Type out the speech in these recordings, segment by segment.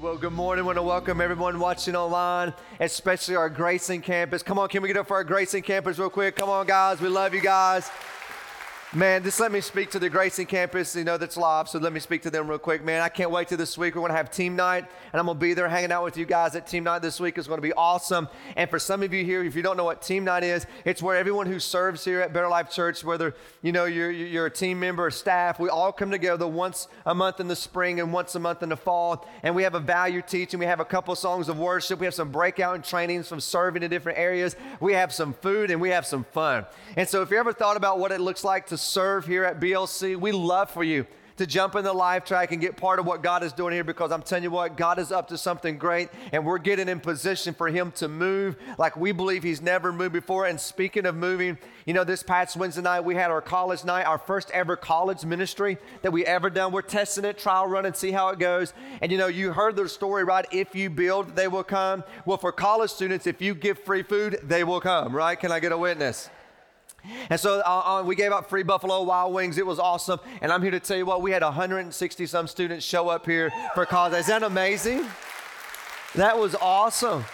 Well, good morning. I want to welcome everyone watching online, especially our Grayson campus. Come on, can we get up for our Grayson campus real quick? Come on, guys. We love you guys. Man, just let me speak to the Grayson campus, you know, that's live. So let me speak to them real quick, man. I can't wait till this week. We're going to have team night, and I'm going to be there hanging out with you guys at team night this week. It's going to be awesome. And for some of you here, if you don't know what team night is, it's where everyone who serves here at Better Life Church, whether, you know, you're, you're a team member or staff, we all come together once a month in the spring and once a month in the fall. And we have a value teaching. We have a couple songs of worship. We have some breakout and trainings from serving in different areas. We have some food and we have some fun. And so if you ever thought about what it looks like to serve here at BLC, we love for you to jump in the live track and get part of what God is doing here because I'm telling you what, God is up to something great and we're getting in position for Him to move like we believe He's never moved before. And speaking of moving, you know, this past Wednesday night we had our college night, our first ever college ministry that we ever done. We're testing it, trial run, and see how it goes. And you know, you heard the story, right? If you build, they will come. Well, for college students, if you give free food, they will come, right? Can I get a witness? And so uh, uh, we gave out free Buffalo Wild Wings. It was awesome. And I'm here to tell you what, we had 160 some students show up here for cause. Isn't that amazing? That was awesome.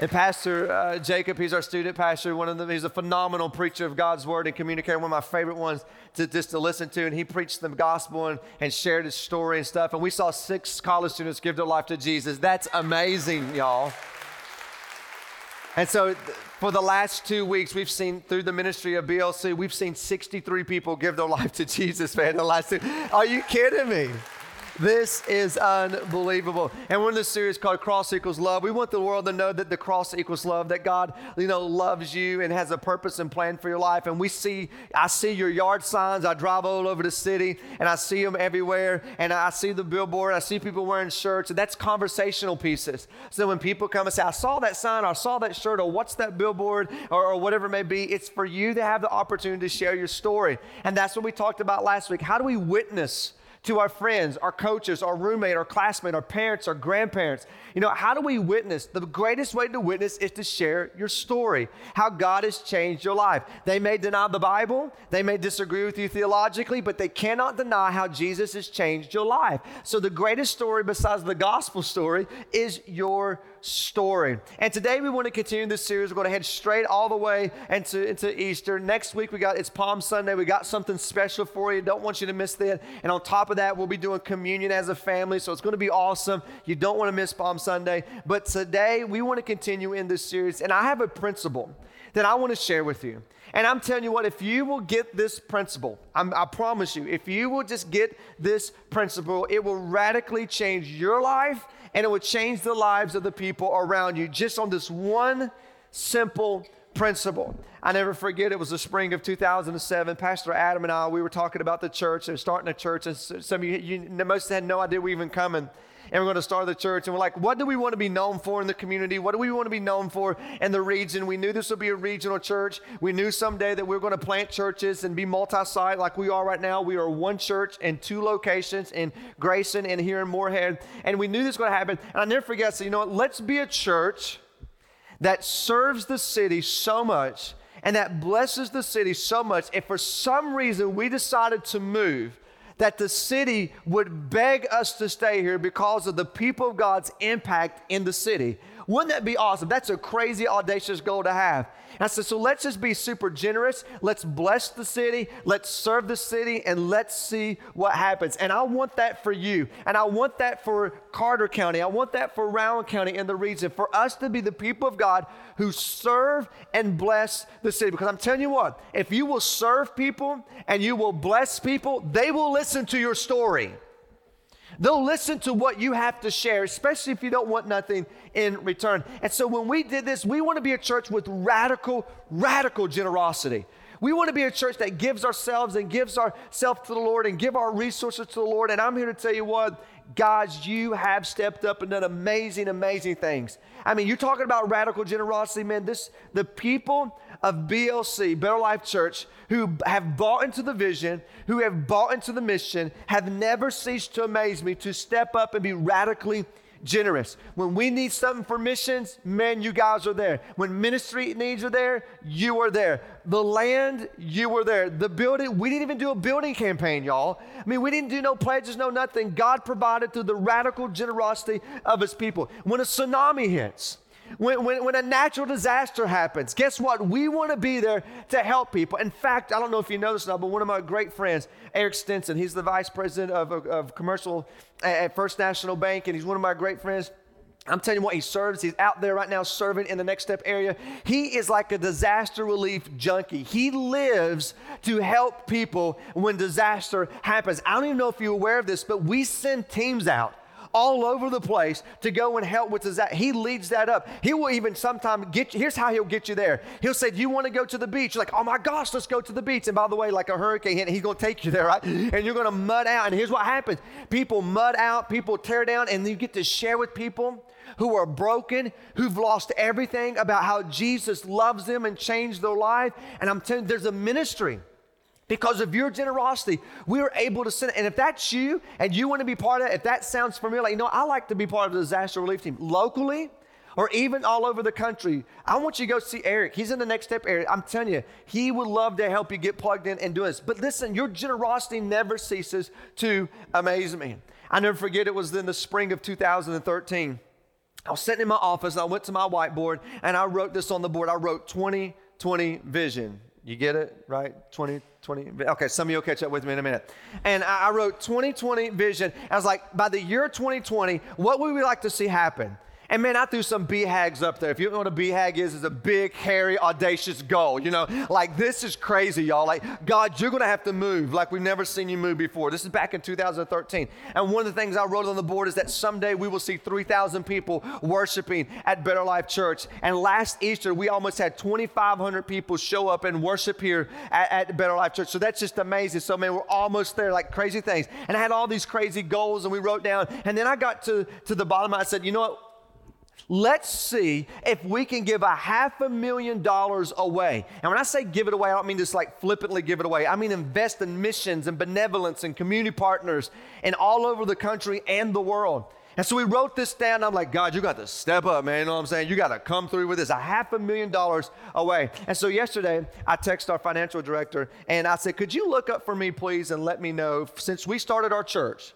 And Pastor uh, Jacob, he's our student pastor. One of them, he's a phenomenal preacher of God's word and communicator. One of my favorite ones to just to listen to. And he preached the gospel and, and shared his story and stuff. And we saw six college students give their life to Jesus. That's amazing, y'all. And so for the last two weeks, we've seen through the ministry of BLC, we've seen 63 people give their life to Jesus, man. The last two. Are you kidding me? This is unbelievable. And we're in this series called Cross Equals Love. We want the world to know that the cross equals love, that God, you know, loves you and has a purpose and plan for your life. And we see, I see your yard signs. I drive all over the city and I see them everywhere. And I see the billboard. I see people wearing shirts. And that's conversational pieces. So when people come and say, I saw that sign or I saw that shirt or what's that billboard or, or whatever it may be, it's for you to have the opportunity to share your story. And that's what we talked about last week. How do we witness? To our friends, our coaches, our roommate, our classmate, our parents, our grandparents. You know, how do we witness? The greatest way to witness is to share your story, how God has changed your life. They may deny the Bible, they may disagree with you theologically, but they cannot deny how Jesus has changed your life. So the greatest story besides the gospel story is your story. And today we want to continue this series. We're going to head straight all the way into, into Easter. Next week we got it's Palm Sunday. We got something special for you. Don't want you to miss that. And on top of that, we'll be doing communion as a family. So it's going to be awesome. You don't want to miss Palm Sunday. But today we want to continue in this series. And I have a principle that I want to share with you. And I'm telling you what, if you will get this principle, I'm, i promise you, if you will just get this principle, it will radically change your life and it would change the lives of the people around you just on this one simple principle. I never forget it was the spring of 2007. Pastor Adam and I, we were talking about the church and starting a church. And some of you, you most had no idea we were even coming and we're going to start the church. And we're like, what do we want to be known for in the community? What do we want to be known for in the region? We knew this would be a regional church. We knew someday that we were going to plant churches and be multi site like we are right now. We are one church in two locations in Grayson and here in Morehead. And we knew this was going to happen. And I never forget, so you know what? Let's be a church that serves the city so much and that blesses the city so much. If for some reason we decided to move, that the city would beg us to stay here because of the people of God's impact in the city. Wouldn't that be awesome? That's a crazy, audacious goal to have. And I said, so let's just be super generous. Let's bless the city. Let's serve the city and let's see what happens. And I want that for you. And I want that for Carter County. I want that for Rowan County and the region, for us to be the people of God who serve and bless the city. Because I'm telling you what, if you will serve people and you will bless people, they will listen to your story. They'll listen to what you have to share, especially if you don't want nothing in return. And so when we did this, we want to be a church with radical, radical generosity. We want to be a church that gives ourselves and gives ourselves to the Lord and give our resources to the Lord. And I'm here to tell you what, guys, you have stepped up and done amazing, amazing things. I mean, you're talking about radical generosity, man. This the people of BLC, Better Life Church, who have bought into the vision, who have bought into the mission, have never ceased to amaze me to step up and be radically generous. When we need something for missions, man, you guys are there. When ministry needs are there, you are there. The land, you were there. The building, we didn't even do a building campaign, y'all. I mean, we didn't do no pledges, no nothing. God provided through the radical generosity of his people. When a tsunami hits, when, when, when, a natural disaster happens, guess what? We want to be there to help people. In fact, I don't know if you know this now, but one of my great friends, Eric Stinson, he's the vice president of, of, of commercial at First National Bank, and he's one of my great friends. I'm telling you what, he serves. He's out there right now serving in the next step area. He is like a disaster relief junkie. He lives to help people when disaster happens. I don't even know if you're aware of this, but we send teams out all over the place to go and help with that. He leads that up. He will even sometimes get you. Here's how he'll get you there. He'll say, Do you want to go to the beach? You're like, oh my gosh, let's go to the beach. And by the way, like a hurricane hit, he's to take you there, right? And you're to mud out. And here's what happens people mud out, people tear down, and you get to share with people who are broken, who've lost everything about how Jesus loves them and changed their life. And I'm telling you, there's a ministry because of your generosity, we are able to send. And if that's you and you want to be part of it, if that sounds familiar, like, you know, I like to be part of the disaster relief team locally or even all over the country. I want you to go see Eric. He's in the next step area. I'm telling you, he would love to help you get plugged in and do this. But listen, your generosity never ceases to amaze me. I never forget it was in the spring of 2013. I was sitting in my office and I went to my whiteboard and I wrote this on the board. I wrote 2020 vision. You get it, right? 2020. Okay, some of you will catch up with me in a minute. And I wrote 2020 vision. I was like, by the year 2020, what would we like to see happen? And man, I threw some BHAGs up there. If you don't know what a BHAG is, it's a big, hairy, audacious goal. You know, like this is crazy, y'all. Like, God, you're going to have to move like we've never seen you move before. This is back in 2013. And one of the things I wrote on the board is that someday we will see 3,000 people worshiping at Better Life Church. And last Easter, we almost had 2,500 people show up and worship here at, at Better Life Church. So that's just amazing. So, man, we're almost there, like crazy things. And I had all these crazy goals, and we wrote down. And then I got to, to the bottom. I said, you know what? Let's see if we can give a half a million dollars away. And when I say give it away, I don't mean just like flippantly give it away. I mean invest in missions and benevolence and community partners and all over the country and the world. And so we wrote this down. I'm like, God, you got to step up, man. You know what I'm saying? You got to come through with this. A half a million dollars away. And so yesterday, I texted our financial director and I said, Could you look up for me, please, and let me know, since we started our church,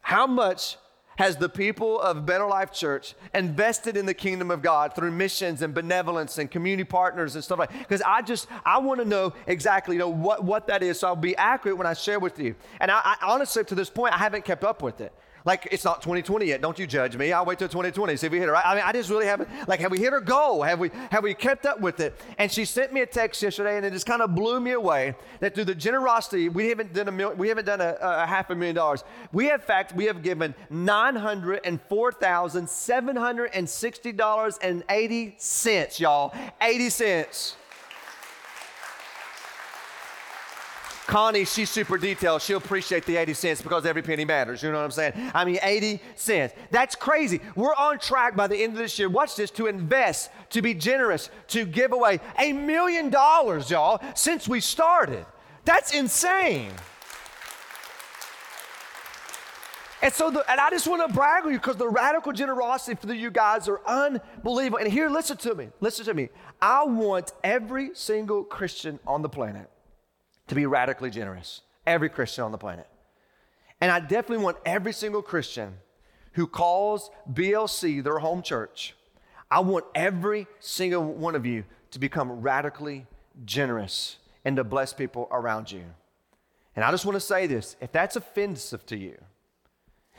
how much has the people of Better Life Church invested in the kingdom of God through missions and benevolence and community partners and stuff like that? Because I just, I want to know exactly, you know, what, what that is so I'll be accurate when I share with you. And I, I honestly, to this point, I haven't kept up with it. Like it's not 2020 yet. Don't you judge me. I'll wait till 2020 see if we hit it. Right? I mean, I just really haven't. Like, have we hit our goal? Have we have we kept up with it? And she sent me a text yesterday, and it just kind of blew me away that through the generosity, we haven't done a mil, we haven't done a, a half a million dollars. We have fact we have given nine hundred and four thousand seven hundred and sixty dollars and eighty cents, y'all. Eighty cents. Connie, she's super detailed. She'll appreciate the 80 cents because every penny matters. You know what I'm saying? I mean, 80 cents. That's crazy. We're on track by the end of this year. Watch this to invest, to be generous, to give away a million dollars, y'all, since we started. That's insane. And so, the, and I just want to brag on you because the radical generosity for you guys are unbelievable. And here, listen to me. Listen to me. I want every single Christian on the planet to be radically generous. Every Christian on the planet. And I definitely want every single Christian who calls BLC their home church, I want every single one of you to become radically generous and to bless people around you. And I just want to say this if that's offensive to you,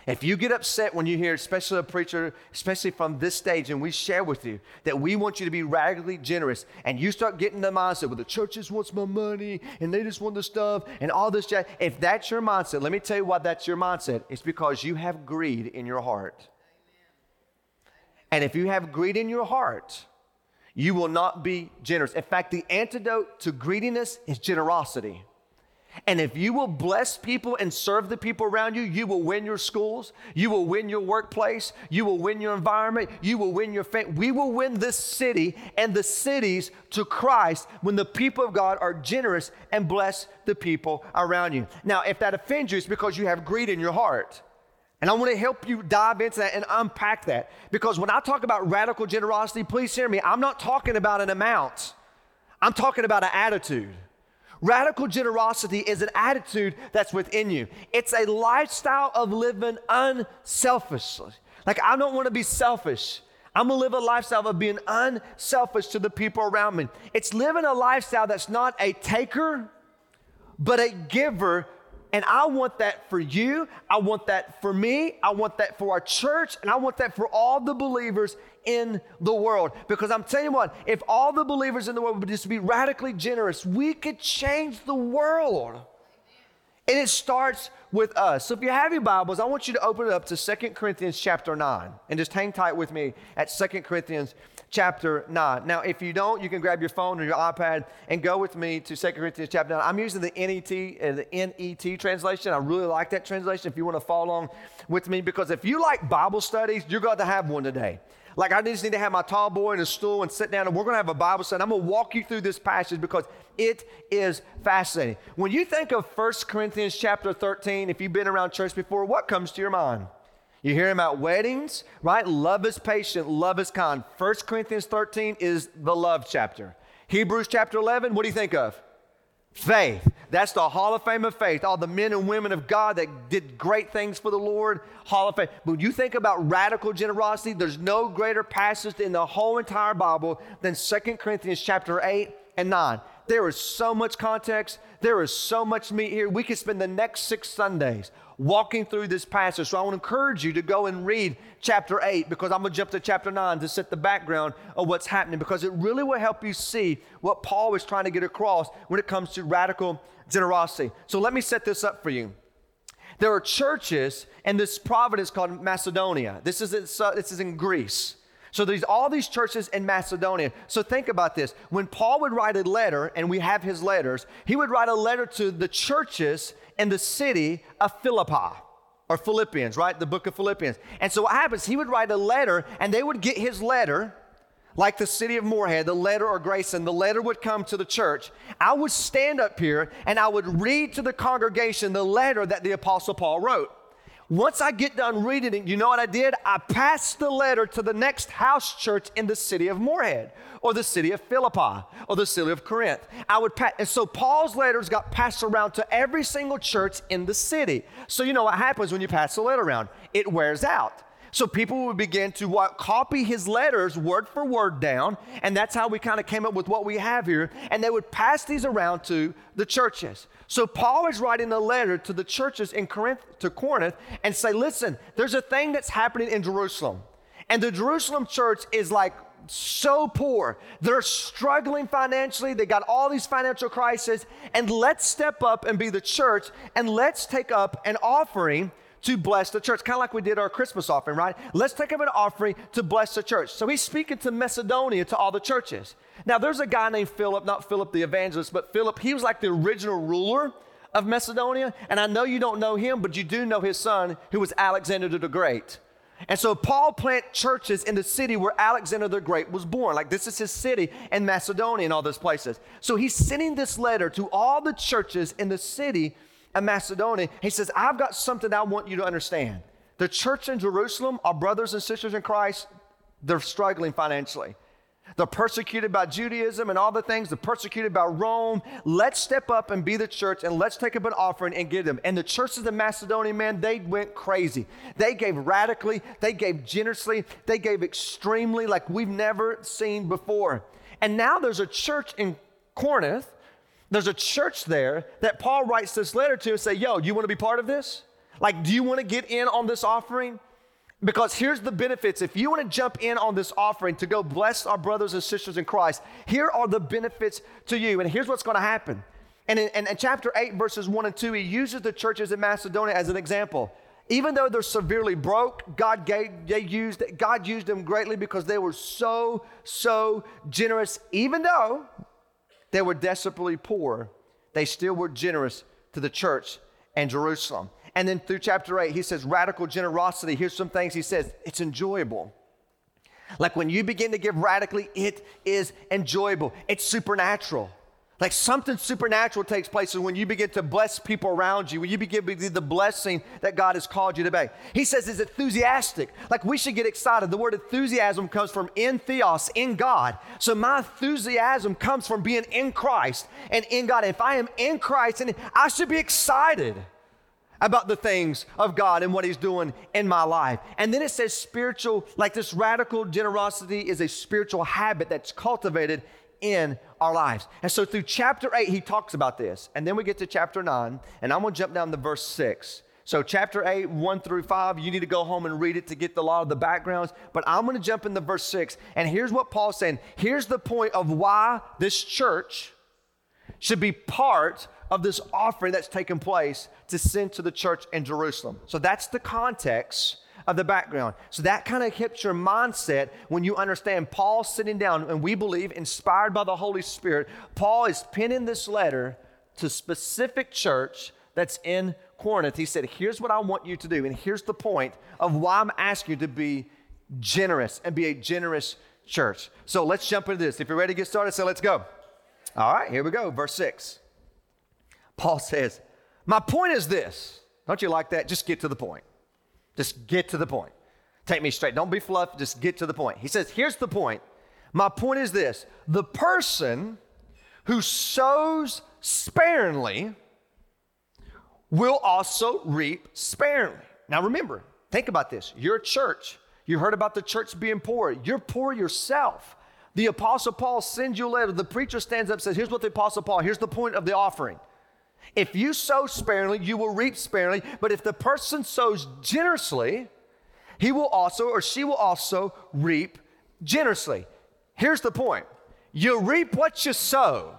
if you get upset when you hear, especially a preacher, especially from this stage, and we share with you that we want you to be radically generous, and you start getting the mindset, well, the church just wants my money, and they just want the stuff, and all this jazz. If that's your mindset, let me tell you why that's your mindset. It's because you have greed in your heart. And if you have greed in your heart, you will not be generous. In fact, the antidote to greediness is generosity. And if you will bless people and serve the people around you, you will win your schools, you will win your workplace, you will win your environment, you will win your family. We will win this city and the cities to Christ when the people of God are generous and bless the people around you. Now, if that offends you, it's because you have greed in your heart. And I want to help you dive into that and unpack that. Because when I talk about radical generosity, please hear me, I'm not talking about an amount, I'm talking about an attitude. Radical generosity is an attitude that's within you, it's a lifestyle of living unselfishly. Like, I don't want to be selfish. I'm gonna live a lifestyle of being unselfish to the people around me. It's living a lifestyle that's not a taker, but a giver and I want that for you. I want that for me. I want that for our church. And I want that for all the believers in the world. Because I'm telling you what, if all the believers in the world would just be radically generous, we could change the world. And it starts with us. So if you have your Bibles, I want you to open it up to Second Corinthians chapter 9 and just hang tight with me at Second Corinthians chapter 9. Now, if you don't, you can grab your phone or your iPad and go with me to 2 Corinthians chapter 9. I'm using the NET, uh, the NET translation. I really like that translation if you want to follow along with me because if you like Bible studies, you're going to have one today. Like I just need to have my tall boy and a stool and sit down and we're going to have a Bible study. I'm going to walk you through this passage because it is fascinating. When you think of 1 Corinthians chapter 13, if you've been around church before, what comes to your mind? You hear about weddings, right? Love is patient, love is kind. 1 Corinthians 13 is the love chapter. Hebrews chapter 11, what do you think of? Faith. That's the Hall of Fame of faith. All the men and women of God that did great things for the Lord, Hall of Fame. But when you think about radical generosity, there's no greater passage in the whole entire Bible than 2 Corinthians chapter 8 and 9. There is so much context. There is so much meat here. We could spend the next six Sundays walking through this passage. So I want to encourage you to go and read chapter 8 because I'm going to jump to chapter 9 to set the background of what's happening because it really will help you see what Paul was trying to get across when it comes to radical generosity. So let me set this up for you. There are churches in this province called Macedonia. This is, in, this is in Greece. So there's all these churches in Macedonia. So think about this. When Paul would write a letter, and we have his letters, he would write a letter to the churches in the city of Philippi or Philippians, right? The book of Philippians. And so what happens, he would write a letter and they would get his letter, like the city of Morehead, the letter or Grayson, the letter would come to the church. I would stand up here and I would read to the congregation the letter that the Apostle Paul wrote. Once I get done reading it, you know what I did? I passed the letter to the next house church in the city of Morehead, or the city of Philippi, or the city of Corinth. I would pass, and so Paul's letters got passed around to every single church in the city. So you know what happens when you pass the letter around? It wears out. So people would begin to what, copy his letters word for word down, and that's how we kind of came up with what we have here. And they would pass these around to the churches. So Paul is writing a letter to the churches in Corinth to Corinth and say, listen, there's a thing that's happening in Jerusalem. And the Jerusalem church is like so poor. They're struggling financially. They got all these financial crises. And let's step up and be the church and let's take up an offering to bless the church. Kind of like we did our Christmas offering, right? Let's take up an offering to bless the church. So he's speaking to Macedonia, to all the churches. Now, there's a guy named Philip, not Philip the evangelist, but Philip. He was like the original ruler of Macedonia. And I know you don't know him, but you do know his son, who was Alexander the Great. And so Paul planted churches in the city where Alexander the Great was born. Like this is his city in Macedonia and all those places. So he's sending this letter to all the churches in the city of Macedonia. He says, I've got something I want you to understand. The church in Jerusalem, our brothers and sisters in Christ, they're struggling financially. They're persecuted by Judaism and all the things. They're persecuted by Rome. Let's step up and be the church and let's take up an offering and give them. And the churches in Macedonia, man, they went crazy. They gave radically, they gave generously, they gave extremely like we've never seen before. And now there's a church in Corinth. There's a church there that Paul writes this letter to and say, yo, you want to be part of this? Like, do you want to get in on this offering? Because here's the benefits. If you want to jump in on this offering to go bless our brothers and sisters in Christ, here are the benefits to you. And here's what's going to happen. And in, in, in chapter 8, verses 1 and 2, he uses the churches in Macedonia as an example. Even though they're severely broke, God gave, they used, God used them greatly because they were so, so generous. Even though they were desperately poor, they still were generous to the church and Jerusalem. And then through chapter 8, he says radical generosity. Here's some things he says it's enjoyable. Like when you begin to give radically, it is enjoyable, it's supernatural. Like something supernatural takes place when you begin to bless people around you, when you begin to be the blessing that God has called you to be. He says it's enthusiastic. Like we should get excited. The word enthusiasm comes from in theos, in God. So my enthusiasm comes from being in Christ and in God. If I am in Christ, and I should be excited about the things of God and what He's doing in my life. And then it says spiritual, like this radical generosity is a spiritual habit that's cultivated in our lives. And so through chapter 8, he talks about this. And then we get to chapter 9, and I'm going to jump down to verse 6. So, chapter 8, 1 through 5, you need to go home and read it to get a lot of the backgrounds. But I'm going to jump into verse 6. And here's what Paul's saying. Here's the point of why this church should be part of this offering that's taken place to send to the church in Jerusalem. So, that's the context of the background. So that kind of hits your mindset when you understand Paul sitting down, and we believe, inspired by the Holy Spirit, Paul is penning this letter to specific church that's in Corinth. He said, Here's what I want you to do, and here's the point of why I'm asking you to be generous and be a generous church. So let's jump into this. If you're ready to get started, say, Let's go. All right, here we go. Verse 6. Paul says, My point is this. Don't you like that? Just get to the point. Just get to the point. Take me straight. Don't be fluff. Just get to the point. He says, Here's the point. My point is this the person who sows sparingly will also reap sparingly. Now remember, think about this. You're a church. You heard about the church being poor. You're poor yourself. The Apostle Paul sends you a letter. The preacher stands up and says, Here's what the Apostle Paul, here's the point of the offering. If you sow sparingly, you will reap sparingly. But if the person sows generously, he will also or she will also reap generously. Here's the point you reap what you sow.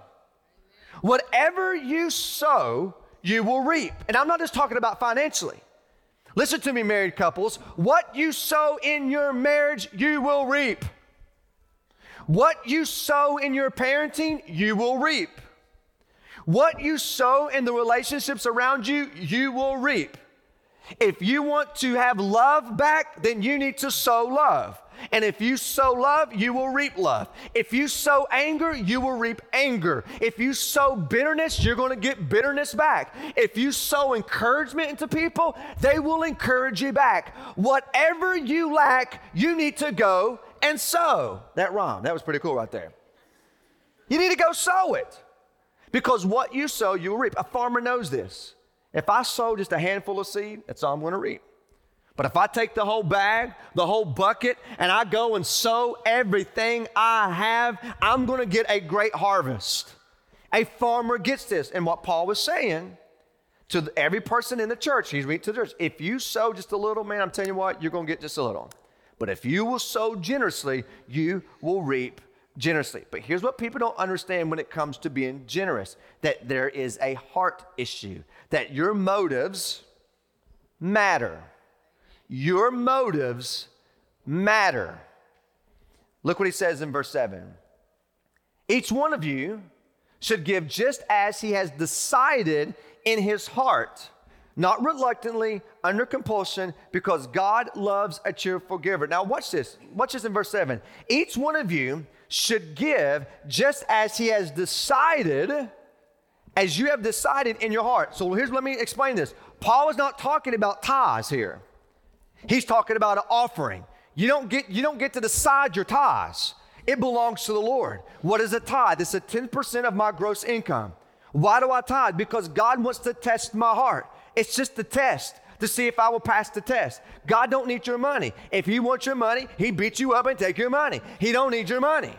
Whatever you sow, you will reap. And I'm not just talking about financially. Listen to me, married couples. What you sow in your marriage, you will reap. What you sow in your parenting, you will reap. What you sow in the relationships around you, you will reap. If you want to have love back, then you need to sow love. And if you sow love, you will reap love. If you sow anger, you will reap anger. If you sow bitterness, you're going to get bitterness back. If you sow encouragement into people, they will encourage you back. Whatever you lack, you need to go and sow. That rhyme. That was pretty cool right there. You need to go sow it. Because what you sow, you'll reap. A farmer knows this. If I sow just a handful of seed, that's all I'm going to reap. But if I take the whole bag, the whole bucket, and I go and sow everything I have, I'm going to get a great harvest. A farmer gets this. And what Paul was saying to every person in the church, he's reading to the church, if you sow just a little, man, I'm telling you what, you're going to get just a little. But if you will sow generously, you will reap generously. But here's what people don't understand when it comes to being generous that there is a heart issue, that your motives matter. Your motives matter. Look what he says in verse 7. Each one of you should give just as he has decided in his heart, not reluctantly, under compulsion, because God loves a cheerful giver. Now, watch this. Watch this in verse 7. Each one of you should give just as he has decided, as you have decided in your heart. So here's, let me explain this. Paul is not talking about tithes here. He's talking about an offering. You don't get, you don't get to decide your tithes. It belongs to the Lord. What is a tithe? It's a 10% of my gross income. Why do I tithe? Because God wants to test my heart. It's just a test to see if I will pass the test. God don't need your money. If he wants your money, he beat you up and take your money. He don't need your money.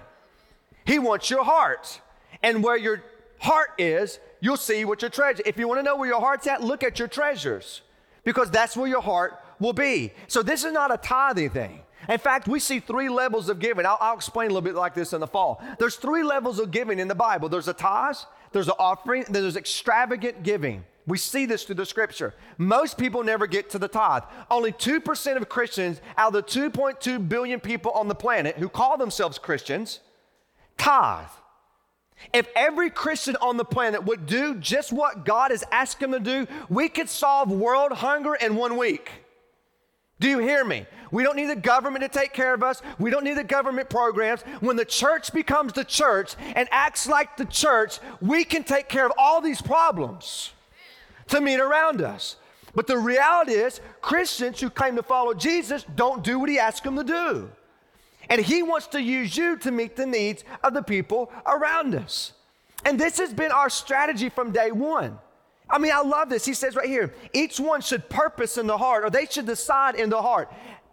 He wants your heart. And where your heart is, you'll see what your treasure. If you want to know where your heart's at, look at your treasures. Because that's where your heart will be. So this is not a tithing thing. In fact, we see three levels of giving. I'll, I'll, explain a little bit like this in the fall. There's three levels of giving in the Bible. There's a tithe, there's an offering, and there's extravagant giving. We see this through the scripture. Most people never get to the tithe. Only 2% of Christians out of the 2.2 billion people on the planet who call themselves Christians tithe. If every Christian on the planet would do just what God has asked them to do, we could solve world hunger in one week. Do you hear me? We don't need the government to take care of us. We don't need the government programs. When the church becomes the church and acts like the church, we can take care of all these problems to meet around us. But the reality is, Christians who claim to follow Jesus don't do what he asks them to do. And he wants to use you to meet the needs of the people around us. And this has been our strategy from day one. I mean, I love this. He says right here each one should purpose in the heart, or they should decide in the heart.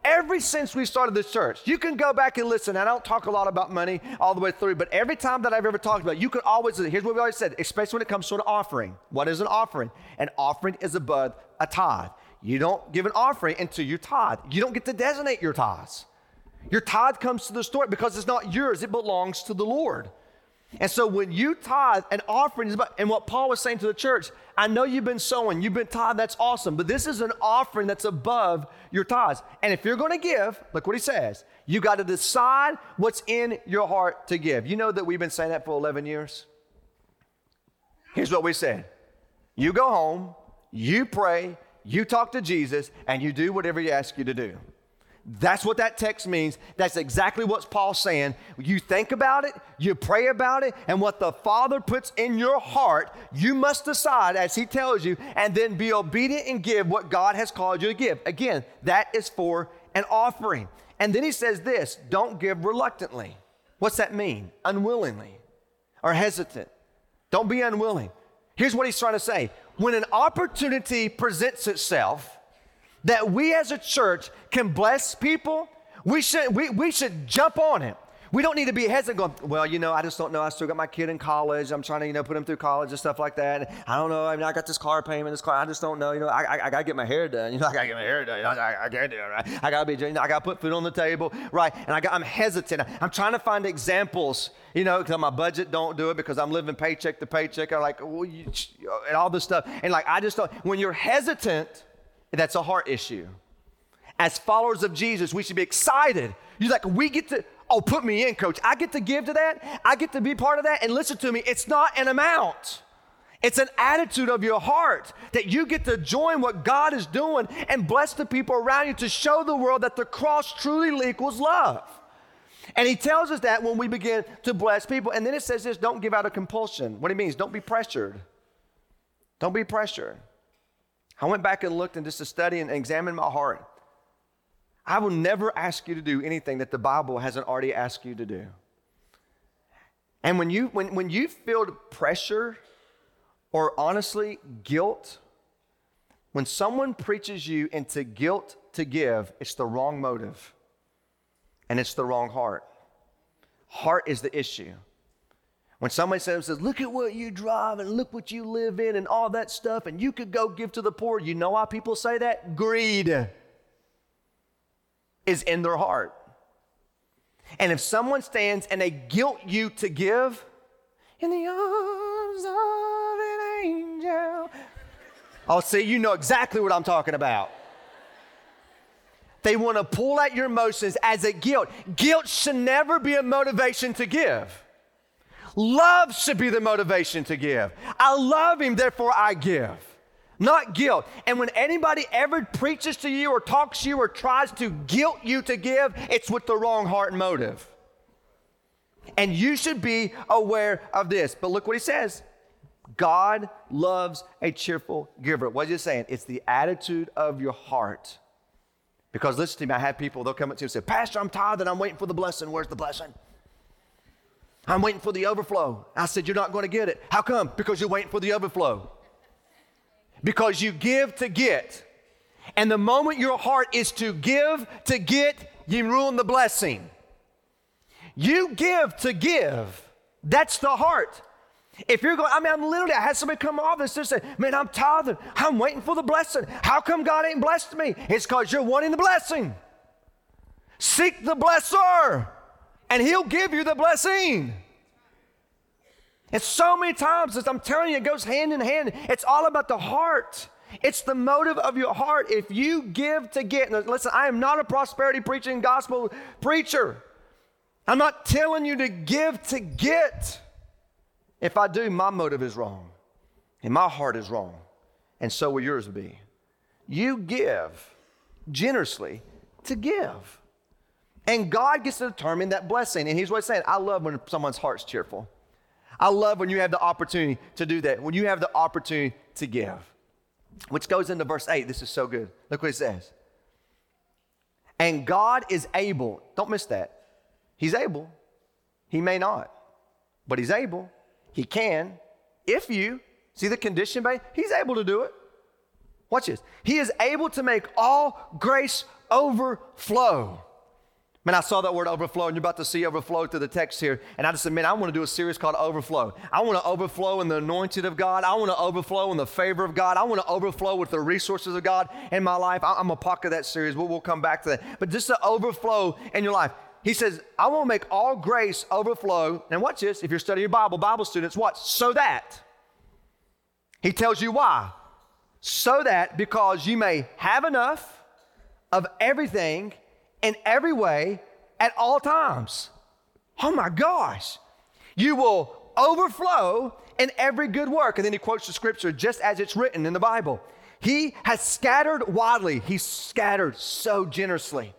Ever since we started this church, you can go back and listen. I don't talk a lot about money all the way through, but every time that I've ever talked about, it, you can always, here's what we always said, especially when it comes to an offering. What is an offering? An offering is above a tithe. You don't give an offering until you tithe. You don't get to designate your tithes. Your tithe comes to the store because it's not yours, it belongs to the Lord. And so when you tithe, an offering is about, and what Paul was saying to the church, I know you've been sowing, you've been tithe, that's awesome, but this is an offering that's above your tithes. And if you're going to give, look what he says, you got to decide what's in your heart to give. You know that we've been saying that for 11 years? Here's what we said you go home, you pray, you talk to Jesus, and you do whatever he asks you to do. That's what that text means. That's exactly what Paul's saying. You think about it, you pray about it, and what the Father puts in your heart, you must decide as He tells you, and then be obedient and give what God has called you to give. Again, that is for an offering. And then He says this don't give reluctantly. What's that mean? Unwillingly or hesitant. Don't be unwilling. Here's what He's trying to say when an opportunity presents itself, that we as a church can bless people, we should, we, we should jump on it. We don't need to be hesitant going, well, you know, I just don't know. I still got my kid in college. I'm trying to, you know, put him through college and stuff like that. I don't know. I mean, I got this car payment, this car. I just don't know. You know, I, I, I got to get my hair done. You know, I got to get my hair done. I, I, can't do it, right? I got to be, you know, I got to put food on the table, right? And I got, I'm hesitant. I'm trying to find examples, you know, because my budget don't do it because I'm living paycheck to paycheck. I'm like, well, you, and all this stuff. And like, I just don't, when you're hesitant, that's a heart issue as followers of Jesus, we should be excited. You're like, we get to, oh, put me in, coach. I get to give to that. I get to be part of that. And listen to me, it's not an amount. It's an attitude of your heart that you get to join what God is doing and bless the people around you to show the world that the cross truly equals love. And he tells us that when we begin to bless people. And then it says this don't give out a compulsion. What he means, don't be pressured. Don't be pressured. I went back and looked and just to study and examine my heart. I will never ask you to do anything that the Bible hasn't already asked you to do. And when you when, when you feel pressure or honestly guilt, when someone preaches you into guilt to give, it's the wrong motive. And it's the wrong heart. Heart is the issue. When somebody says, Look at what you drive and look what you live in and all that stuff, and you could go give to the poor, you know why people say that? Greed is in their heart. And if someone stands and they guilt you to give, in the arms of an angel. Oh, see, you know exactly what I'm talking about. They want to pull at your emotions as a guilt. Guilt should never be a motivation to give. Love should be the motivation to give. I love him, therefore I give not guilt. And when anybody ever preaches to you or talks to you or tries to guilt you to give, it's with the wrong heart motive. And you should be aware of this. But look what he says God loves a cheerful giver. What is he saying? It's the attitude of your heart. Because listen to me, I have people, they'll come up to you and say, Pastor, I'm tired and I'm waiting for the blessing. Where's the blessing? I'm waiting for the overflow. I said, You're not going to get it. How come? Because you're waiting for the overflow because you give to get. And the moment your heart is to give to get, you ruin the blessing. You give to give. That's the heart. If you're going, I mean, I'm literally, I had somebody come off this and say, Man, I'm tithing. I'm waiting for the blessing. How come God ain't blessed me? It's because you're wanting the blessing. Seek the blesser, and He'll give you the blessing. And so many times, as I'm telling you, it goes hand in hand. It's all about the heart. It's the motive of your heart. If you give to get, listen, I am not a prosperity preaching gospel preacher. I'm not telling you to give to get. If I do, my motive is wrong, and my heart is wrong, and so will yours be. You give generously to give. And God gets to determine that blessing. And he's what he's saying I love when someone's heart's cheerful. I love when you have the opportunity to do that, when you have the opportunity to give. Which goes into verse 8. This is so good. Look what it says. And God is able, don't miss that. He's able. He may not, but He's able. He can. If you, see the condition, babe? He's able to do it. Watch this. He is able to make all grace overflow Man, I saw that word overflow, and you're about to see overflow through the text here. And I just said, man, I want to do a series called Overflow. I want to overflow in the anointing of God. I want to overflow in the favor of God. I want to overflow with the resources of God in my life. I'm a part of that series. We'll, we'll come back to that. But just to overflow in your life. He says, I want to make all grace overflow. And watch this. If you're studying your Bible, Bible students, watch. So that. He tells you why. So that because you may have enough of everything in every way at all times. Oh my gosh. You will overflow in every good work. And then he quotes the scripture just as it's written in the Bible. He has scattered widely, he's scattered so generously.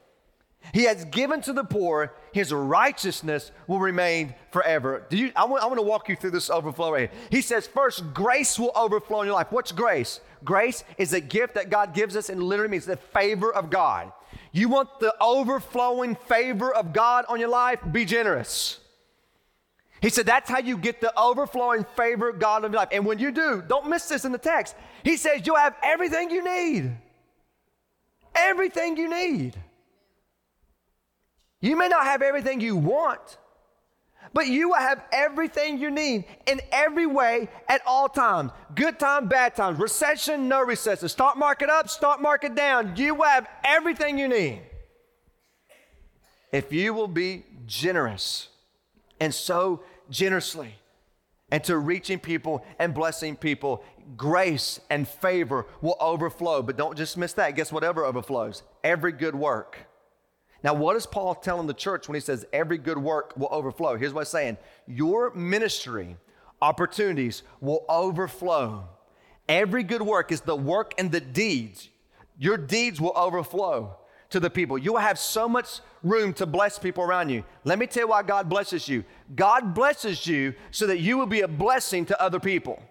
He has given to the poor, his righteousness will remain forever. Do you, I, want, I want to walk you through this overflow right here. He says, first, grace will overflow in your life. What's grace? Grace is a gift that God gives us and literally means the favor of God. You want the overflowing favor of God on your life? Be generous. He said that's how you get the overflowing favor of God in your life. And when you do, don't miss this in the text. He says you'll have everything you need. Everything you need. You may not have everything you want, but you will have everything you need in every way at all times. Good time, bad times, recession, no recession, stock market up, stock market down. You will have everything you need. If you will be generous and so generously and to reaching people and blessing people, grace and favor will overflow. But don't just miss that. Guess whatever overflows? Every good work now, what is Paul telling the church when he says every good work will overflow? Here's what he's saying Your ministry opportunities will overflow. Every good work is the work and the deeds. Your deeds will overflow to the people. You will have so much room to bless people around you. Let me tell you why God blesses you. God blesses you so that you will be a blessing to other people.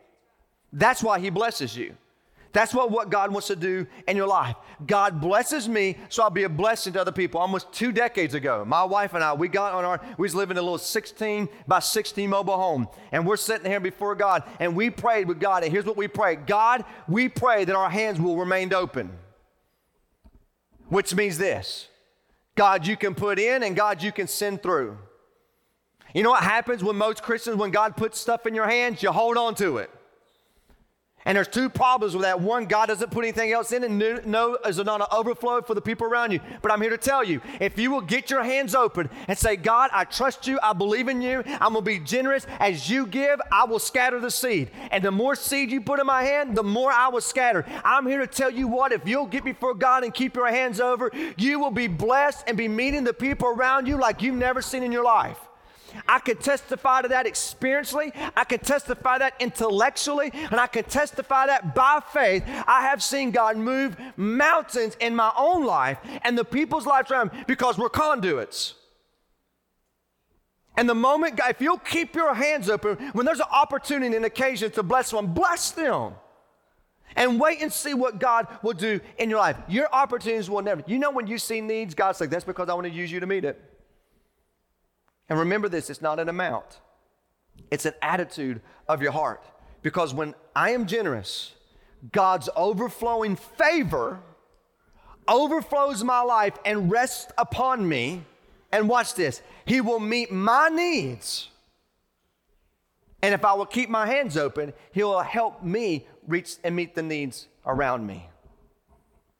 That's why He blesses you. That's what, what God wants to do in your life. God blesses me so I'll be a blessing to other people. Almost two decades ago, my wife and I, we got on our, we was living in a little 16 by 16 mobile home. And we're sitting here before God and we prayed with God. And here's what we prayed God, we pray that our hands will remain open. Which means this God, you can put in and God, you can send through. You know what happens when most Christians, when God puts stuff in your hands, you hold on to it. And there's two problems with that. One, God doesn't put anything else in, and no, is not an overflow for the people around you. But I'm here to tell you if you will get your hands open and say, God, I trust you, I believe in you, I'm gonna be generous. As you give, I will scatter the seed. And the more seed you put in my hand, the more I will scatter. I'm here to tell you what, if you'll get before God and keep your hands over, you will be blessed and be meeting the people around you like you've never seen in your life. I can testify to that experientially, I can testify that intellectually, and I can testify that by faith. I have seen God move mountains in my own life and the people's lives around me because we're conduits. And the moment, if you'll keep your hands open, when there's an opportunity and occasion to bless someone, bless them. And wait and see what God will do in your life. Your opportunities will never. You know, when you see needs, God's like, that's because I want to use you to meet it. And remember this it's not an amount, it's an attitude of your heart. Because when I am generous, God's overflowing favor overflows my life and rests upon me. And watch this He will meet my needs. And if I will keep my hands open, He'll help me reach and meet the needs around me.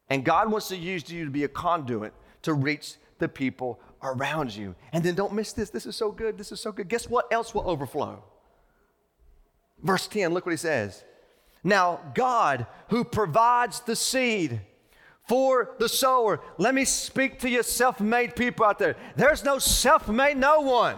And God wants to use you to be a conduit to reach the people around you. And then don't miss this. This is so good. This is so good. Guess what else will overflow? Verse 10, look what he says. Now, God who provides the seed for the sower, let me speak to you self made people out there. There's no self made, no one.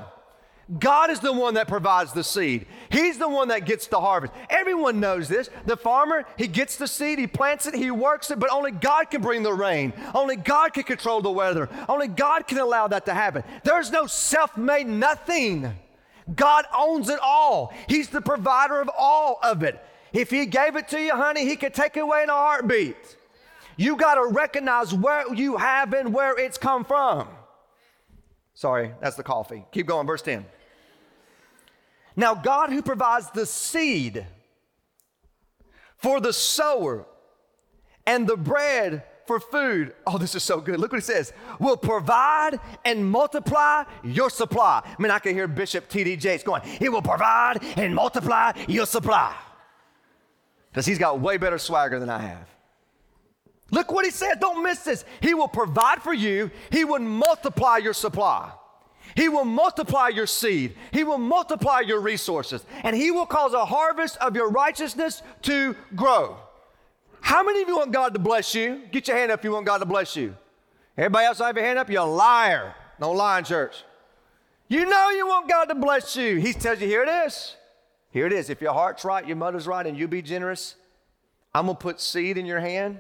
God is the one that provides the seed. He's the one that gets the harvest. Everyone knows this. The farmer, he gets the seed, he plants it, he works it, but only God can bring the rain. Only God can control the weather. Only God can allow that to happen. There's no self made nothing. God owns it all. He's the provider of all of it. If He gave it to you, honey, He could take it away in a heartbeat. You got to recognize where you have and where it's come from. Sorry, that's the coffee. Keep going, verse 10. Now, God who provides the seed for the sower and the bread for food. Oh, this is so good. Look what he says. Will provide and multiply your supply. I mean, I can hear Bishop T.D. Jakes going, He will provide and multiply your supply. Because he's got way better swagger than I have. Look what he says. Don't miss this. He will provide for you, He will multiply your supply. He will multiply your seed. He will multiply your resources. And He will cause a harvest of your righteousness to grow. How many of you want God to bless you? Get your hand up if you want God to bless you. Everybody else have your hand up? You're a liar. No lying, church. You know you want God to bless you. He tells you, here it is. Here it is. If your heart's right, your mother's right, and you be generous, I'm going to put seed in your hand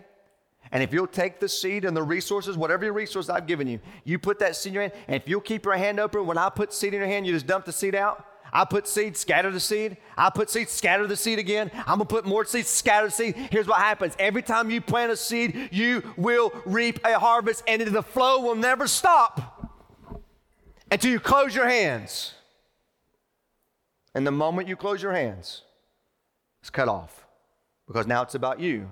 and if you'll take the seed and the resources, whatever your resource I've given you, you put that seed in your hand. And if you'll keep your hand open, when I put seed in your hand, you just dump the seed out. I put seed, scatter the seed. I put seed, scatter the seed again. I'm gonna put more seed, scatter the seed. Here's what happens every time you plant a seed, you will reap a harvest, and the flow will never stop until you close your hands. And the moment you close your hands, it's cut off because now it's about you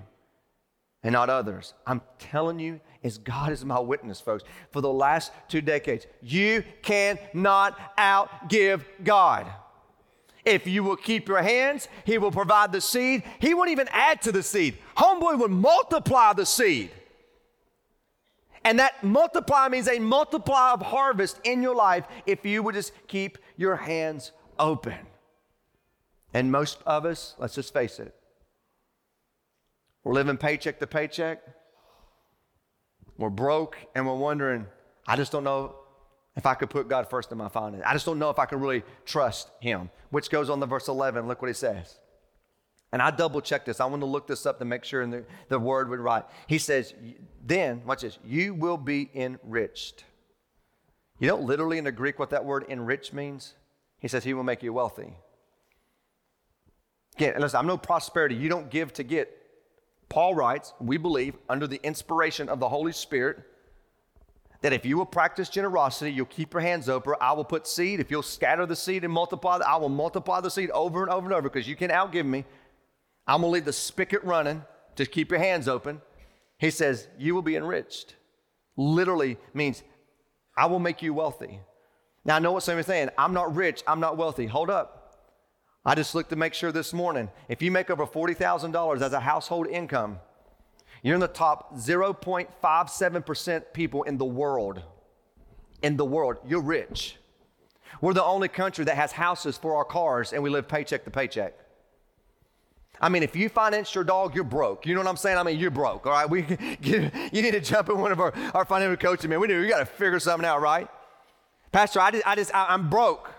and not others. I'm telling you, as God is my witness, folks, for the last two decades, you cannot outgive God. If you will keep your hands, He will provide the seed. He won't even add to the seed. Homeboy would multiply the seed. And that multiply means a multiply of harvest in your life if you would just keep your hands open. And most of us, let's just face it, we're living paycheck to paycheck. We're broke and we're wondering, I just don't know if I could put God first in my finances. I just don't know if I can really trust Him, which goes on to verse 11. Look what He says. And I double checked this. I want to look this up to make sure the, the word would right. He says, then, watch this, you will be enriched. You know literally in the Greek what that word enrich means? He says, He will make you wealthy. Again, listen, I'm no prosperity. You don't give to get. Paul writes, we believe, under the inspiration of the Holy Spirit, that if you will practice generosity, you'll keep your hands open. I will put seed. If you'll scatter the seed and multiply, I will multiply the seed over and over and over because you can outgive me. I'm going to leave the spigot running to keep your hands open. He says, You will be enriched. Literally means, I will make you wealthy. Now, I know what some are saying. I'm not rich. I'm not wealthy. Hold up. I just looked to make sure this morning if you make over $40,000 as a household income, you're in the top 0.57% people in the world. In the world, you're rich. We're the only country that has houses for our cars and we live paycheck to paycheck. I mean, if you finance your dog, you're broke. You know what I'm saying? I mean, you're broke, all right? We, you need to jump in one of our, our financial coaches, man. We do. We got to figure something out, right? Pastor, I just, I just, I, I'm broke.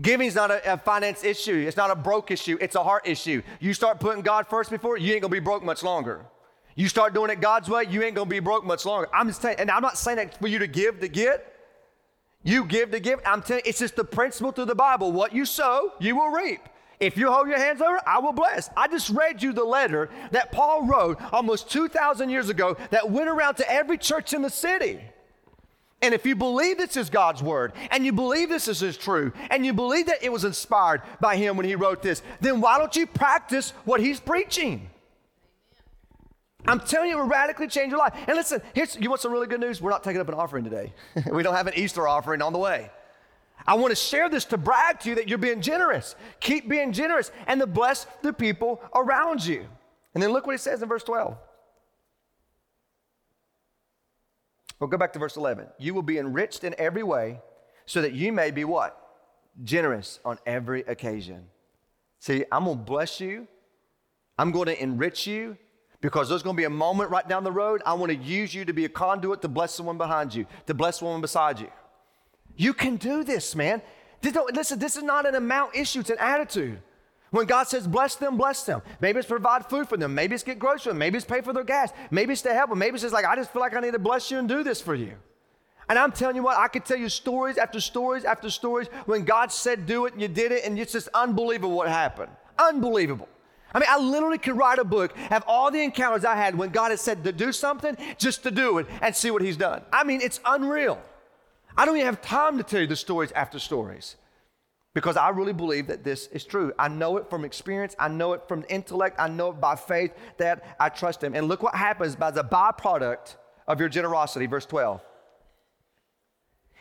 Giving is not a, a, finance issue. It's not a broke issue. It's a heart issue. You start putting God first before, you ain't gonna be broke much longer. You start doing it God's way, you ain't gonna be broke much longer. I'm just saying, and I'm not saying that for you to give to get. You give to give. I'm telling you, it's just the principle through the Bible. What you sow, you will reap. If you hold your hands over, I will bless. I just read you the letter that Paul wrote almost 2,000 years ago that went around to every church in the city. And if you believe this is God's word, and you believe this is true, and you believe that it was inspired by him when he wrote this, then why don't you practice what he's preaching? I'm telling you, it will radically change your life. And listen, here's, you want some really good news? We're not taking up an offering today. we don't have an Easter offering on the way. I want to share this to brag to you that you're being generous. Keep being generous and to bless the people around you. And then look what he says in verse 12. We'll go back to verse 11. You will be enriched in every way so that you may be what? Generous on every occasion. See, I'm going to bless you. I'm going to enrich you because there's going to be a moment right down the road. I want to use you to be a conduit to bless someone behind you, to bless someone beside you. You can do this, man. Listen, this is not an amount issue, it's an attitude. When God says, bless them, bless them. Maybe it's provide food for them. Maybe it's get groceries for them. Maybe it's pay for their gas. Maybe it's to help them. Maybe it's just like, I just feel like I need to bless you and do this for you. And I'm telling you what, I could tell you stories after stories after stories when God said do it and you did it, and it's just unbelievable what happened. Unbelievable. I mean, I literally could write a book, have all the encounters I had when God had said to do something, just to do it and see what He's done. I mean, it's unreal. I don't even have time to tell you the stories after stories because I really believe that this is true. I know it from experience, I know it from intellect, I know it by faith that I trust Him. And look what happens by the byproduct of your generosity, verse 12.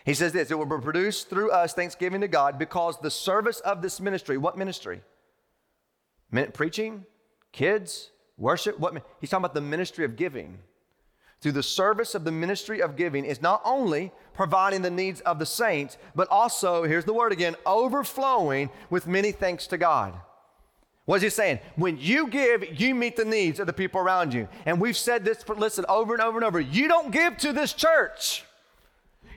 He says this it will be produced through us thanksgiving to God because the service of this ministry, what ministry? Min- preaching, kids, worship, what? He's talking about the ministry of giving. Through the service of the ministry of giving is not only providing the needs of the saints, but also, here's the word again, overflowing with many thanks to God. What is he saying? When you give, you meet the needs of the people around you. And we've said this, for, listen, over and over and over. You don't give to this church.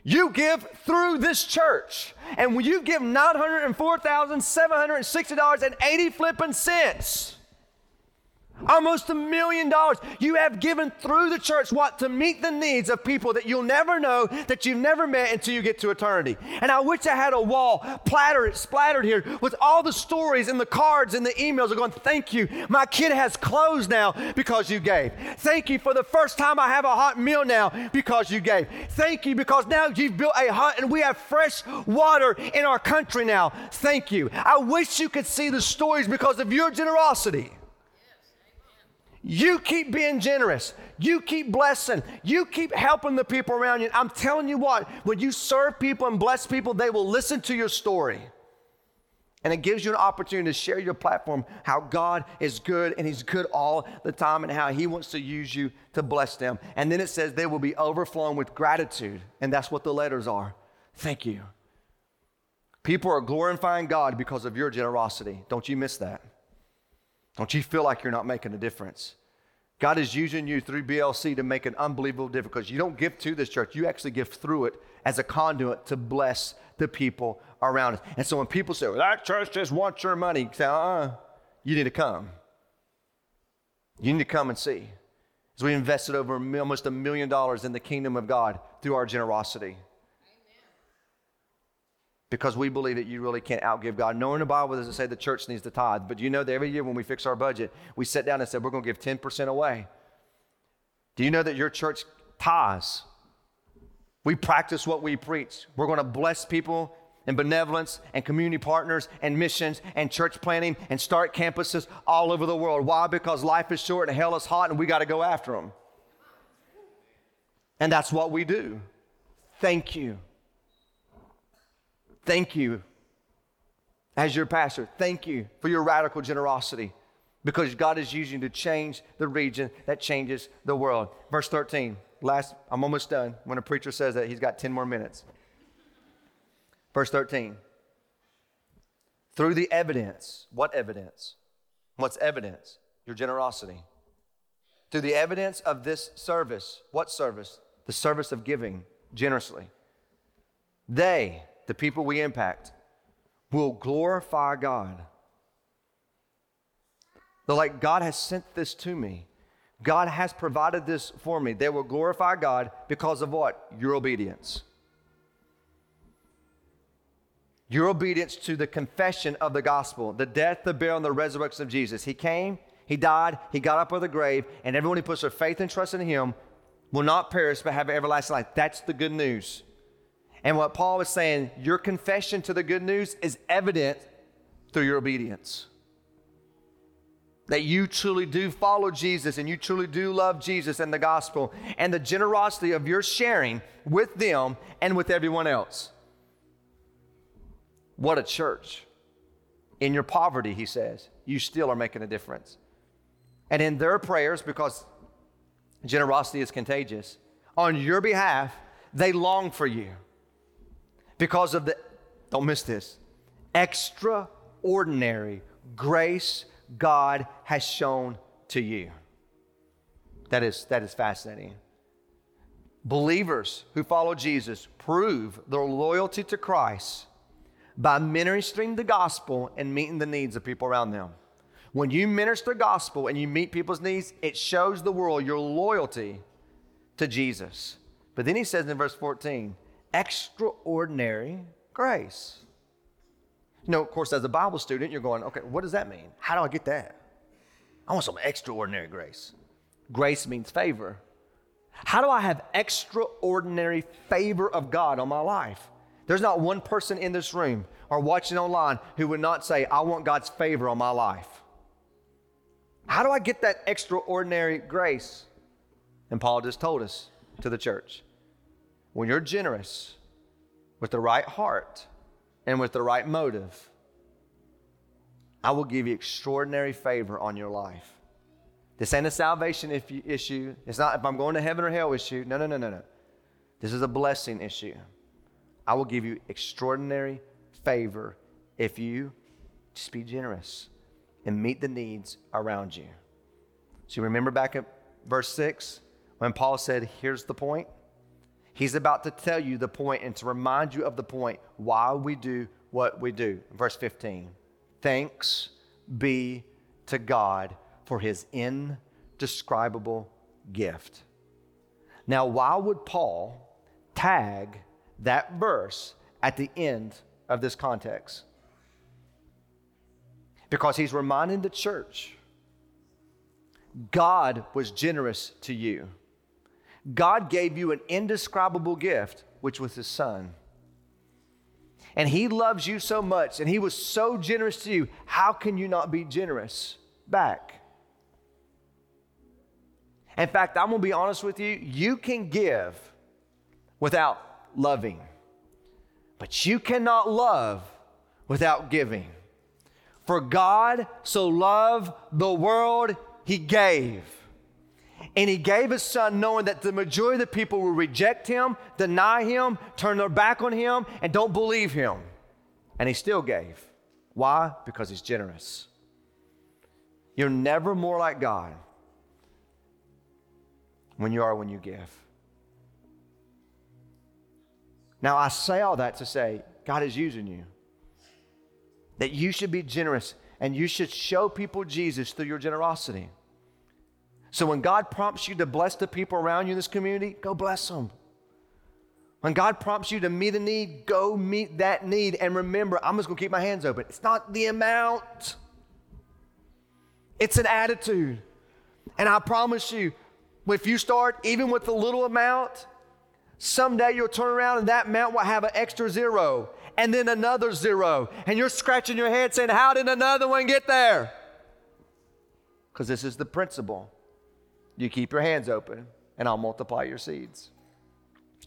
You give through this church. And when you give $904,760.80 flipping cents, almost a million dollars, you have given through the church what? To meet the needs of people that you'll never know, that you've never met until you get to eternity. And I wish I had a wall plattered, splattered here with all the stories and the cards and the emails of going, thank you. My kid has clothes now because you gave. Thank you for the first time I have a hot meal now because you gave. Thank you because now you've built a hut and we have fresh water in our country now. Thank you. I wish you could see the stories because of your generosity. You keep being generous. You keep blessing. You keep helping the people around you. I'm telling you what, when you serve people and bless people, they will listen to your story. And it gives you an opportunity to share your platform how God is good and He's good all the time and how He wants to use you to bless them. And then it says they will be overflowing with gratitude. And that's what the letters are. Thank you. People are glorifying God because of your generosity. Don't you miss that. Don't you feel like you're not making a difference? God is using you through BLC to make an unbelievable difference because you don't give to this church, you actually give through it as a conduit to bless the people around us. And so when people say, well, that church just wants your money, you say, uh uh, you need to come. You need to come and see. As we invested over almost a million dollars in the kingdom of God through our generosity because we believe that you really can't outgive God. Nowhere in the Bible does it say the church needs to tithe, but you know that every year when we fix our budget, we sit down and said we're going to give 10% away. Do you know that your church tithes? We practice what we preach. We're going to bless people in benevolence and community partners and missions and church planting and start campuses all over the world. Why? Because life is short and hell is hot and we got to go after them. And that's what we do. Thank you. Thank you. As your pastor, thank you for your radical generosity because God is using you to change the region that changes the world. Verse 13, last, I'm almost done. When a preacher says that, he's got 10 more minutes. Verse 13, through the evidence, what evidence? What's evidence? Your generosity. Through the evidence of this service, what service? The service of giving generously. They, the people we impact, will glorify God. They're like, God has sent this to me. God has provided this for me. They will glorify God because of what? Your obedience. Your obedience to the confession of the gospel, the death, the burial, and the resurrection of Jesus. He came, He died, He got up out of the grave, and everyone who puts their faith and trust in Him will not perish but have everlasting life. That's the good news. And what Paul was saying, your confession to the good news is evident through your obedience. That you truly do follow Jesus and you truly do love Jesus and the gospel and the generosity of your sharing with them and with everyone else. What a church. In your poverty, he says, you still are making a difference. And in their prayers, because generosity is contagious, on your behalf, they long for you because of the, don't miss this, extraordinary grace God has shown to you. That is, that is fascinating. Believers who follow Jesus prove their loyalty to Christ by ministering the gospel and meeting the needs of people around them. When you minister gospel and you meet people's needs, it shows the world your loyalty to Jesus. But then he says in verse 14, extraordinary grace. Know, of course, as a Bible student, you're going, okay, what does that mean? How do I get that? I want some extraordinary grace. Grace means favor. How do I have extraordinary favor of God on my life? There's not one person in this room or watching online who would not say, I want God's favor on my life. How do I get that extraordinary grace? And Paul just told us to the church when you're generous with the right heart and with the right motive, I will give you extraordinary favor on your life. This ain't a salvation issue. It's not if I'm going to heaven or hell issue. No, no, no, no, no. This is a blessing issue. I will give you extraordinary favor if you just be generous and meet the needs around you. So, you remember back at verse 6 when Paul said, Here's the point? He's about to tell you the point and to remind you of the point why we do what we do. Verse 15 Thanks be to God for his indescribable gift. Now, why would Paul tag that verse at the end of this context? Because he's reminding the church God was generous to you. God gave you an indescribable gift, which was his son. And he loves you so much, and he was so generous to you. How can you not be generous back? In fact, I'm gonna be honest with you, you can give without loving, but you cannot love without giving. For God so loved the world, he gave. And he gave his son knowing that the majority of the people will reject him, deny him, turn their back on him, and don't believe him. And he still gave. Why? Because he's generous. You're never more like God when you are when you give. Now, I say all that to say God is using you. That you should be generous and you should show people Jesus through your generosity. So when God prompts you to bless the people around you in this community, go bless them. When God prompts you to meet a need, go meet that need. And remember, I'm just going to keep my hands open. It's not the amount, it's an attitude. And I promise you, if you start even with a little amount, someday you'll turn around and that amount will have an extra zero and then another zero. And you're scratching your head saying, How did another one get there? Because this is the principle. You keep your hands open, and I'll multiply your seeds.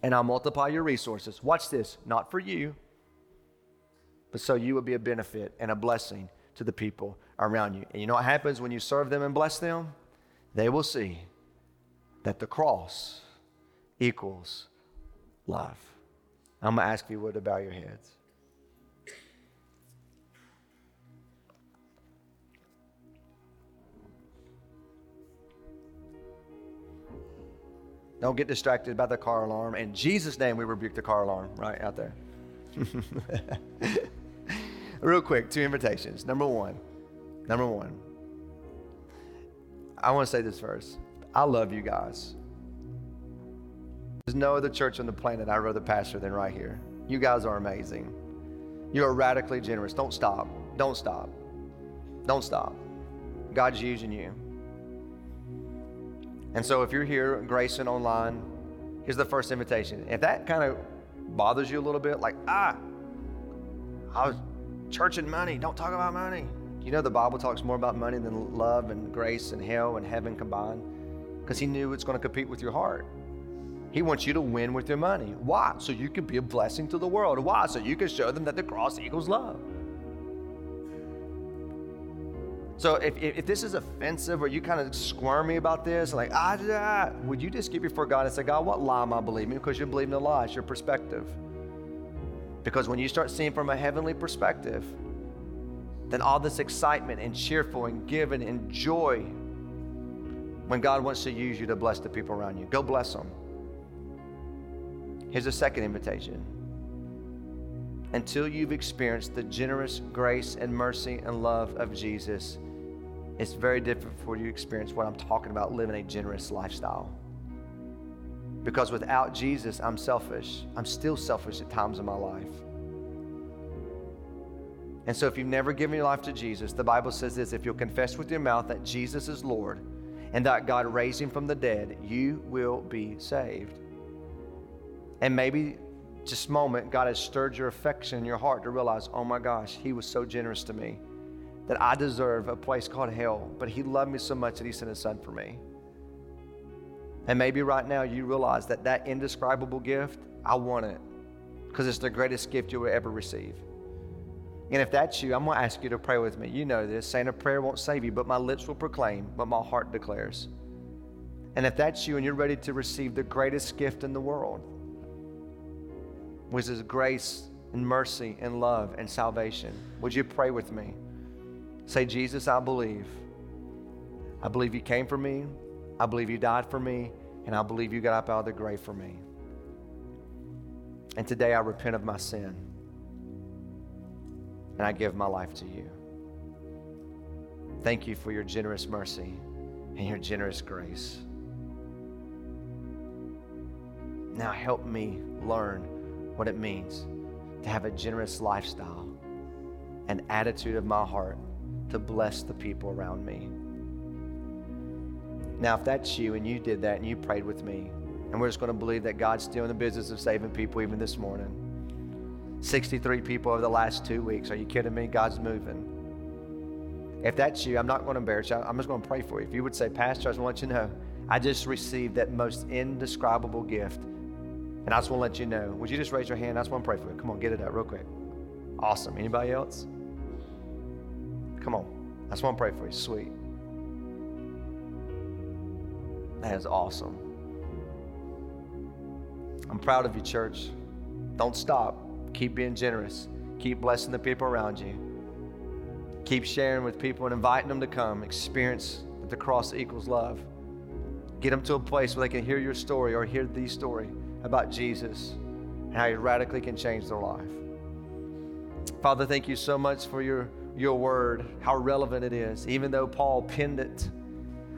And I'll multiply your resources. Watch this, not for you, but so you will be a benefit and a blessing to the people around you. And you know what happens when you serve them and bless them? They will see that the cross equals love. I'm going to ask you to bow your heads. Don't get distracted by the car alarm. In Jesus' name, we rebuke the car alarm right out there. Real quick, two invitations. Number one, number one, I want to say this first. I love you guys. There's no other church on the planet I'd rather pastor than right here. You guys are amazing. You are radically generous. Don't stop. Don't stop. Don't stop. God's using you. And so if you're here, Grayson online, here's the first invitation. If that kind of bothers you a little bit, like, ah, I was church and money, don't talk about money. You know the Bible talks more about money than love and grace and hell and heaven combined? Because he knew it's going to compete with your heart. He wants you to win with your money. Why? So you can be a blessing to the world. Why? So you can show them that the cross equals love. So if, if, this is offensive or you kind of squirmy about this, like, ah, ah, would you just get before God and say, God, what lie am I believing? Because you're believing a lie. It's your perspective. Because when you start seeing from a heavenly perspective, then all this excitement and cheerful and giving and joy when God wants to use you to bless the people around you. Go bless them. Here's a second invitation. until you've experienced the generous grace and mercy and love of Jesus, it's very different for you to experience what I'm talking about living a generous lifestyle. Because without Jesus, I'm selfish. I'm still selfish at times in my life. And so, if you've never given your life to Jesus, the Bible says this if you'll confess with your mouth that Jesus is Lord and that God raised him from the dead, you will be saved. And maybe just moment, God has stirred your affection in your heart to realize, oh my gosh, he was so generous to me that I deserve a place called hell, but he loved me so much that he sent his son for me. And maybe right now you realize that that indescribable gift, I want it because it's the greatest gift you will ever receive. And if that's you, I'm going to ask you to pray with me. You know this. Saying a prayer won't save you, but my lips will proclaim what my heart declares. And if that's you and you're ready to receive the greatest gift in the world, which is grace and mercy and love and salvation, would you pray with me? Say, Jesus, I believe. I believe you came for me. I believe you died for me. And I believe you got up out of the grave for me. And today I repent of my sin and I give my life to you. Thank you for your generous mercy and your generous grace. Now help me learn what it means to have a generous lifestyle, an attitude of my heart to bless the people around me. Now, if that's you and you did that and you prayed with me, and we're just going to believe that God's still in the business of saving people even this morning 63 people over the last two weeks. Are you kidding me? God's moving. If that's you, I'm not going to embarrass you. I'm just going to pray for you. If you would say, Pastor, I just want you to know, I just received that most indescribable gift. And I just want to let you know. Would you just raise your hand? I just want to pray for you. Come on, get it up real quick. Awesome. Anybody else? Come on. I just want to pray for you. Sweet. That is awesome. I'm proud of you, church. Don't stop. Keep being generous. Keep blessing the people around you. Keep sharing with people and inviting them to come experience that the cross equals love. Get them to a place where they can hear your story or hear the story about Jesus and how he radically can change their life. Father, thank you so much for your, your word, how relevant it is. Even though Paul penned it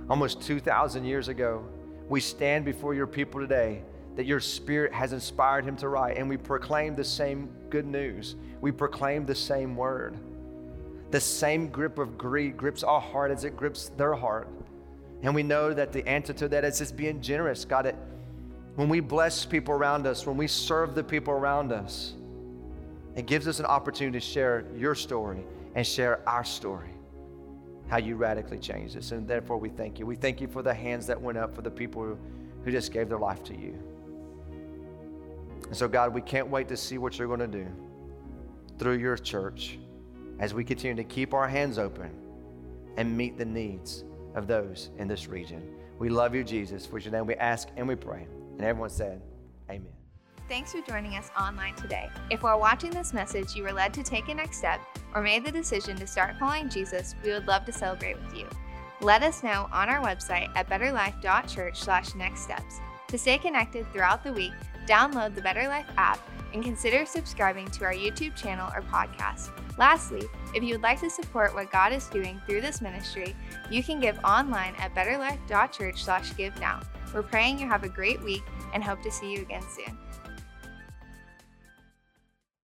almost 2,000 years ago, we stand before your people today that your spirit has inspired him to write. And we proclaim the same good news. We proclaim the same word. The same grip of greed grips our heart as it grips their heart. And we know that the answer to that is just being generous. God, it, when we bless people around us, when we serve the people around us, it gives us an opportunity to share your story and share our story, how you radically changed us. And therefore, we thank you. We thank you for the hands that went up for the people who, just gave their life to you. And so, God, we can't wait to see what you're going to do through your church as we continue to keep our hands open and meet the needs of those in this region. We love you, Jesus. For your name we ask and we pray. And everyone said, Amen. Thanks for joining us online today. If while watching this message you were led to take a next step or made the decision to start following Jesus, we would love to celebrate with you. Let us know on our website at betterlife.church/next steps. To stay connected throughout the week, download the Better Life app, and consider subscribing to our YouTube channel or podcast. Lastly, if you would like to support what God is doing through this ministry, you can give online at betterlife.church/give now. We're praying you have a great week and hope to see you again soon.